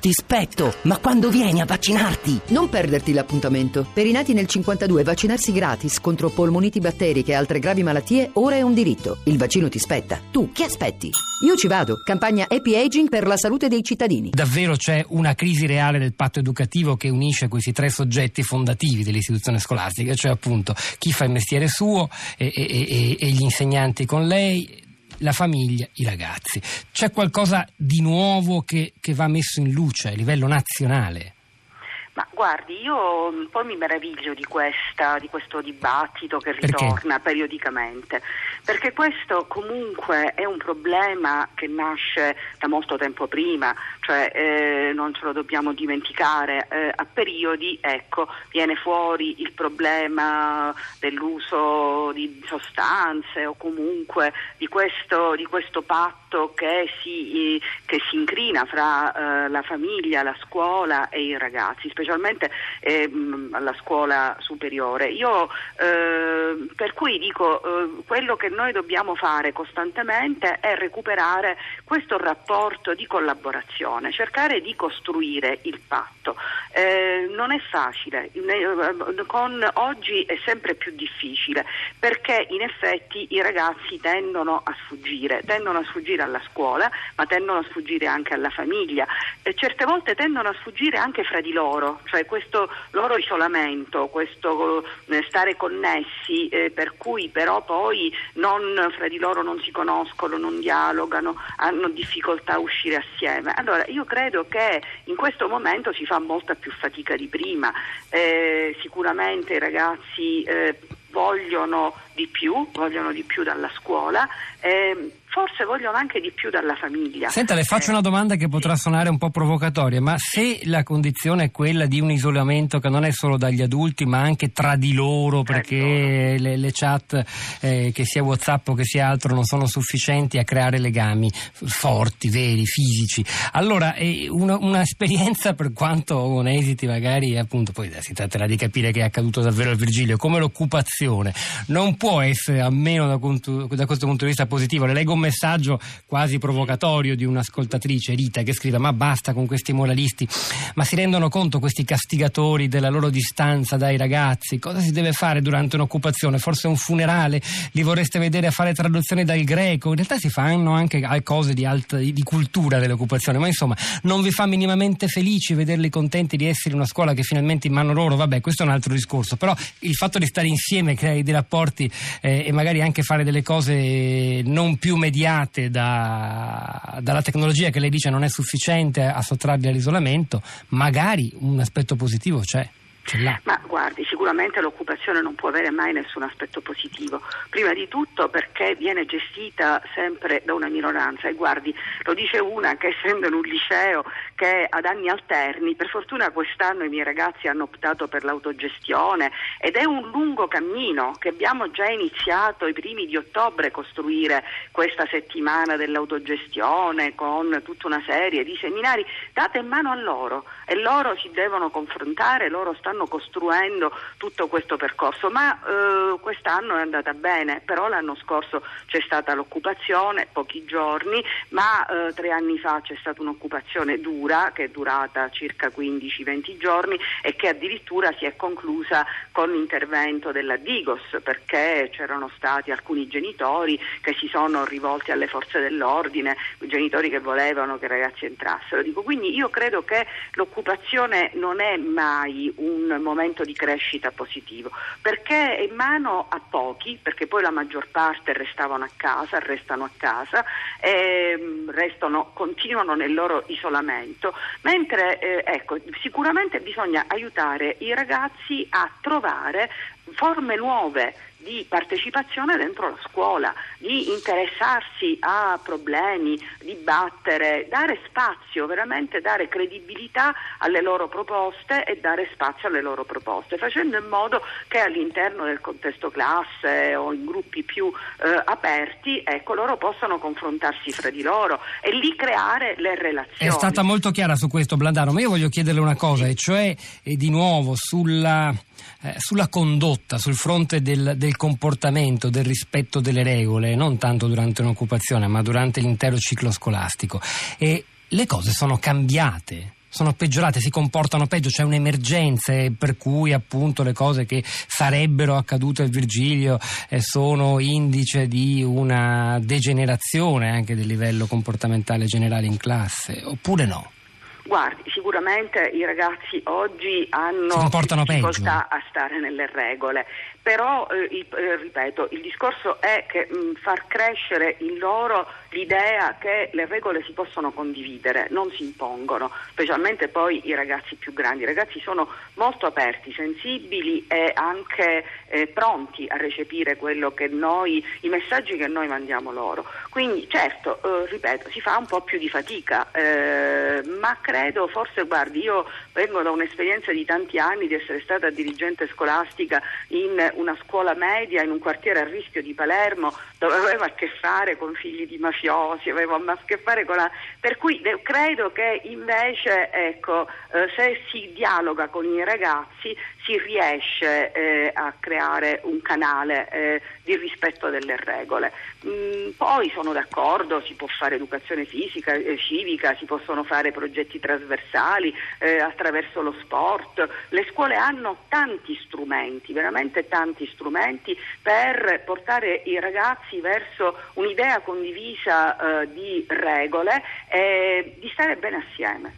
ti spetto, ma quando vieni a vaccinarti? Non perderti l'appuntamento. Per i nati nel 52 vaccinarsi gratis contro polmoniti batteriche e altre gravi malattie ora è un diritto. Il vaccino ti spetta. Tu che aspetti? Io ci vado. Campagna Happy Aging per la salute dei cittadini. Davvero c'è una crisi reale del patto educativo che unisce questi tre soggetti fondativi dell'istituzione scolastica, cioè appunto chi fa il mestiere suo e, e, e, e gli insegnanti con lei la famiglia, i ragazzi. C'è qualcosa di nuovo che, che va messo in luce a livello nazionale? Ma guardi, io un po' mi meraviglio di, questa, di questo dibattito che ritorna perché? periodicamente, perché questo comunque è un problema che nasce da molto tempo prima, cioè eh, non ce lo dobbiamo dimenticare, eh, a periodi ecco, viene fuori il problema dell'uso di sostanze o comunque di questo, di questo patto che si, che si, incrina fra eh, la famiglia, la scuola e i ragazzi, specialmente ehm, alla scuola superiore. Io eh, per cui dico eh, quello che noi dobbiamo fare costantemente è recuperare questo rapporto di collaborazione, cercare di costruire il patto. Eh, non è facile, con, oggi è sempre più difficile perché in effetti i ragazzi tendono a sfuggire, tendono a sfuggire alla scuola, ma tendono a sfuggire anche alla famiglia e certe volte tendono a sfuggire anche fra di loro cioè questo loro isolamento, questo eh, stare connessi, eh, per cui però poi non, fra di loro non si conoscono, non dialogano, hanno difficoltà a uscire assieme. Allora io credo che in questo momento si fa molta più fatica di prima, eh, sicuramente i ragazzi eh, vogliono di più, vogliono di più dalla scuola. Eh, forse vogliono anche di più dalla famiglia. Senta, le faccio una domanda che potrà suonare un po' provocatoria, ma se la condizione è quella di un isolamento che non è solo dagli adulti, ma anche tra di loro, perché le, le, chat, eh, che sia WhatsApp o che sia altro, non sono sufficienti a creare legami forti, veri, fisici, allora eh, una, un'esperienza, per quanto con esiti magari, appunto, poi si tratterà di capire che è accaduto davvero a Virgilio, come l'occupazione, non può essere, almeno da, da questo punto di vista positivo. Le leggo un messaggio quasi provocatorio di un'ascoltatrice, Rita, che scrive ma basta con questi moralisti, ma si rendono conto questi castigatori della loro distanza dai ragazzi? Cosa si deve fare durante un'occupazione? Forse un funerale? Li vorreste vedere a fare traduzioni dal greco? In realtà si fanno anche cose di, alta, di cultura dell'occupazione, ma insomma non vi fa minimamente felici vederli contenti di essere in una scuola che finalmente in mano loro? Vabbè, questo è un altro discorso, però il fatto di stare insieme, creare dei rapporti eh, e magari anche fare delle cose non più mediate mediate da, dalla tecnologia che lei dice non è sufficiente a sottrarli all'isolamento, magari un aspetto positivo c'è. Ma guardi, sicuramente l'occupazione non può avere mai nessun aspetto positivo. Prima di tutto perché viene gestita sempre da una minoranza e guardi, lo dice una che essendo in un liceo che ad anni alterni, per fortuna quest'anno i miei ragazzi hanno optato per l'autogestione ed è un lungo cammino che abbiamo già iniziato i primi di ottobre costruire questa settimana dell'autogestione con tutta una serie di seminari date in mano a loro e loro si devono confrontare, loro stanno costruendo tutto questo percorso, ma eh, quest'anno è andata bene, però l'anno scorso c'è stata l'occupazione, pochi giorni, ma eh, tre anni fa c'è stata un'occupazione dura che è durata circa 15-20 giorni e che addirittura si è conclusa con l'intervento della Digos perché c'erano stati alcuni genitori che si sono rivolti alle forze dell'ordine, genitori che volevano che i ragazzi entrassero. Dico, quindi io credo che l'occupazione non è mai un momento di crescita positivo, perché è in mano a pochi, perché poi la maggior parte restavano a casa, restano a casa, e restano, continuano nel loro isolamento, mentre eh, ecco, sicuramente bisogna aiutare i ragazzi a trovare forme nuove di partecipazione dentro la scuola, di interessarsi a problemi, dibattere, dare spazio, veramente dare credibilità alle loro proposte e dare spazio alle loro proposte, facendo in modo che all'interno del contesto classe o in gruppi più eh, aperti, ecco, loro possano confrontarsi fra di loro e lì creare le relazioni. È stata molto chiara su questo Blandano, ma io voglio chiederle una cosa, e cioè e di nuovo sulla eh, sulla condotta, sul fronte del, del, comportamento, del rispetto delle regole, non tanto durante un'occupazione, ma durante l'intero ciclo scolastico. E le cose sono cambiate sono peggiorate, si comportano peggio, c'è un'emergenza per cui appunto le cose che sarebbero accadute al Virgilio eh, sono indice di una degenerazione anche del livello comportamentale generale in classe, oppure no? Guardi, sicuramente i ragazzi oggi hanno difficoltà peggio. a stare nelle regole, però eh, il, eh, ripeto, il discorso è che mh, far crescere in loro l'idea che le regole si possono condividere, non si impongono, specialmente poi i ragazzi più grandi. I ragazzi sono molto aperti, sensibili e anche eh, pronti a recepire quello che noi, i messaggi che noi mandiamo loro. Quindi certo, eh, ripeto, si fa un po' più di fatica, eh, ma credo, forse guardi, io vengo da un'esperienza di tanti anni di essere stata dirigente scolastica in una scuola media in un quartiere a rischio di Palermo dove avevo a che fare con figli di mafiosi, avevo a che fare con la... per cui credo che invece ecco, eh, se si dialoga con i ragazzi si riesce eh, a creare un canale eh, di rispetto delle regole. Mm, poi sono d'accordo, si può fare educazione fisica, eh, civica, si possono fare progetti trasversali eh, attraverso lo sport. Le scuole hanno tanti strumenti, veramente tanti strumenti per portare i ragazzi verso un'idea condivisa eh, di regole e di stare bene assieme.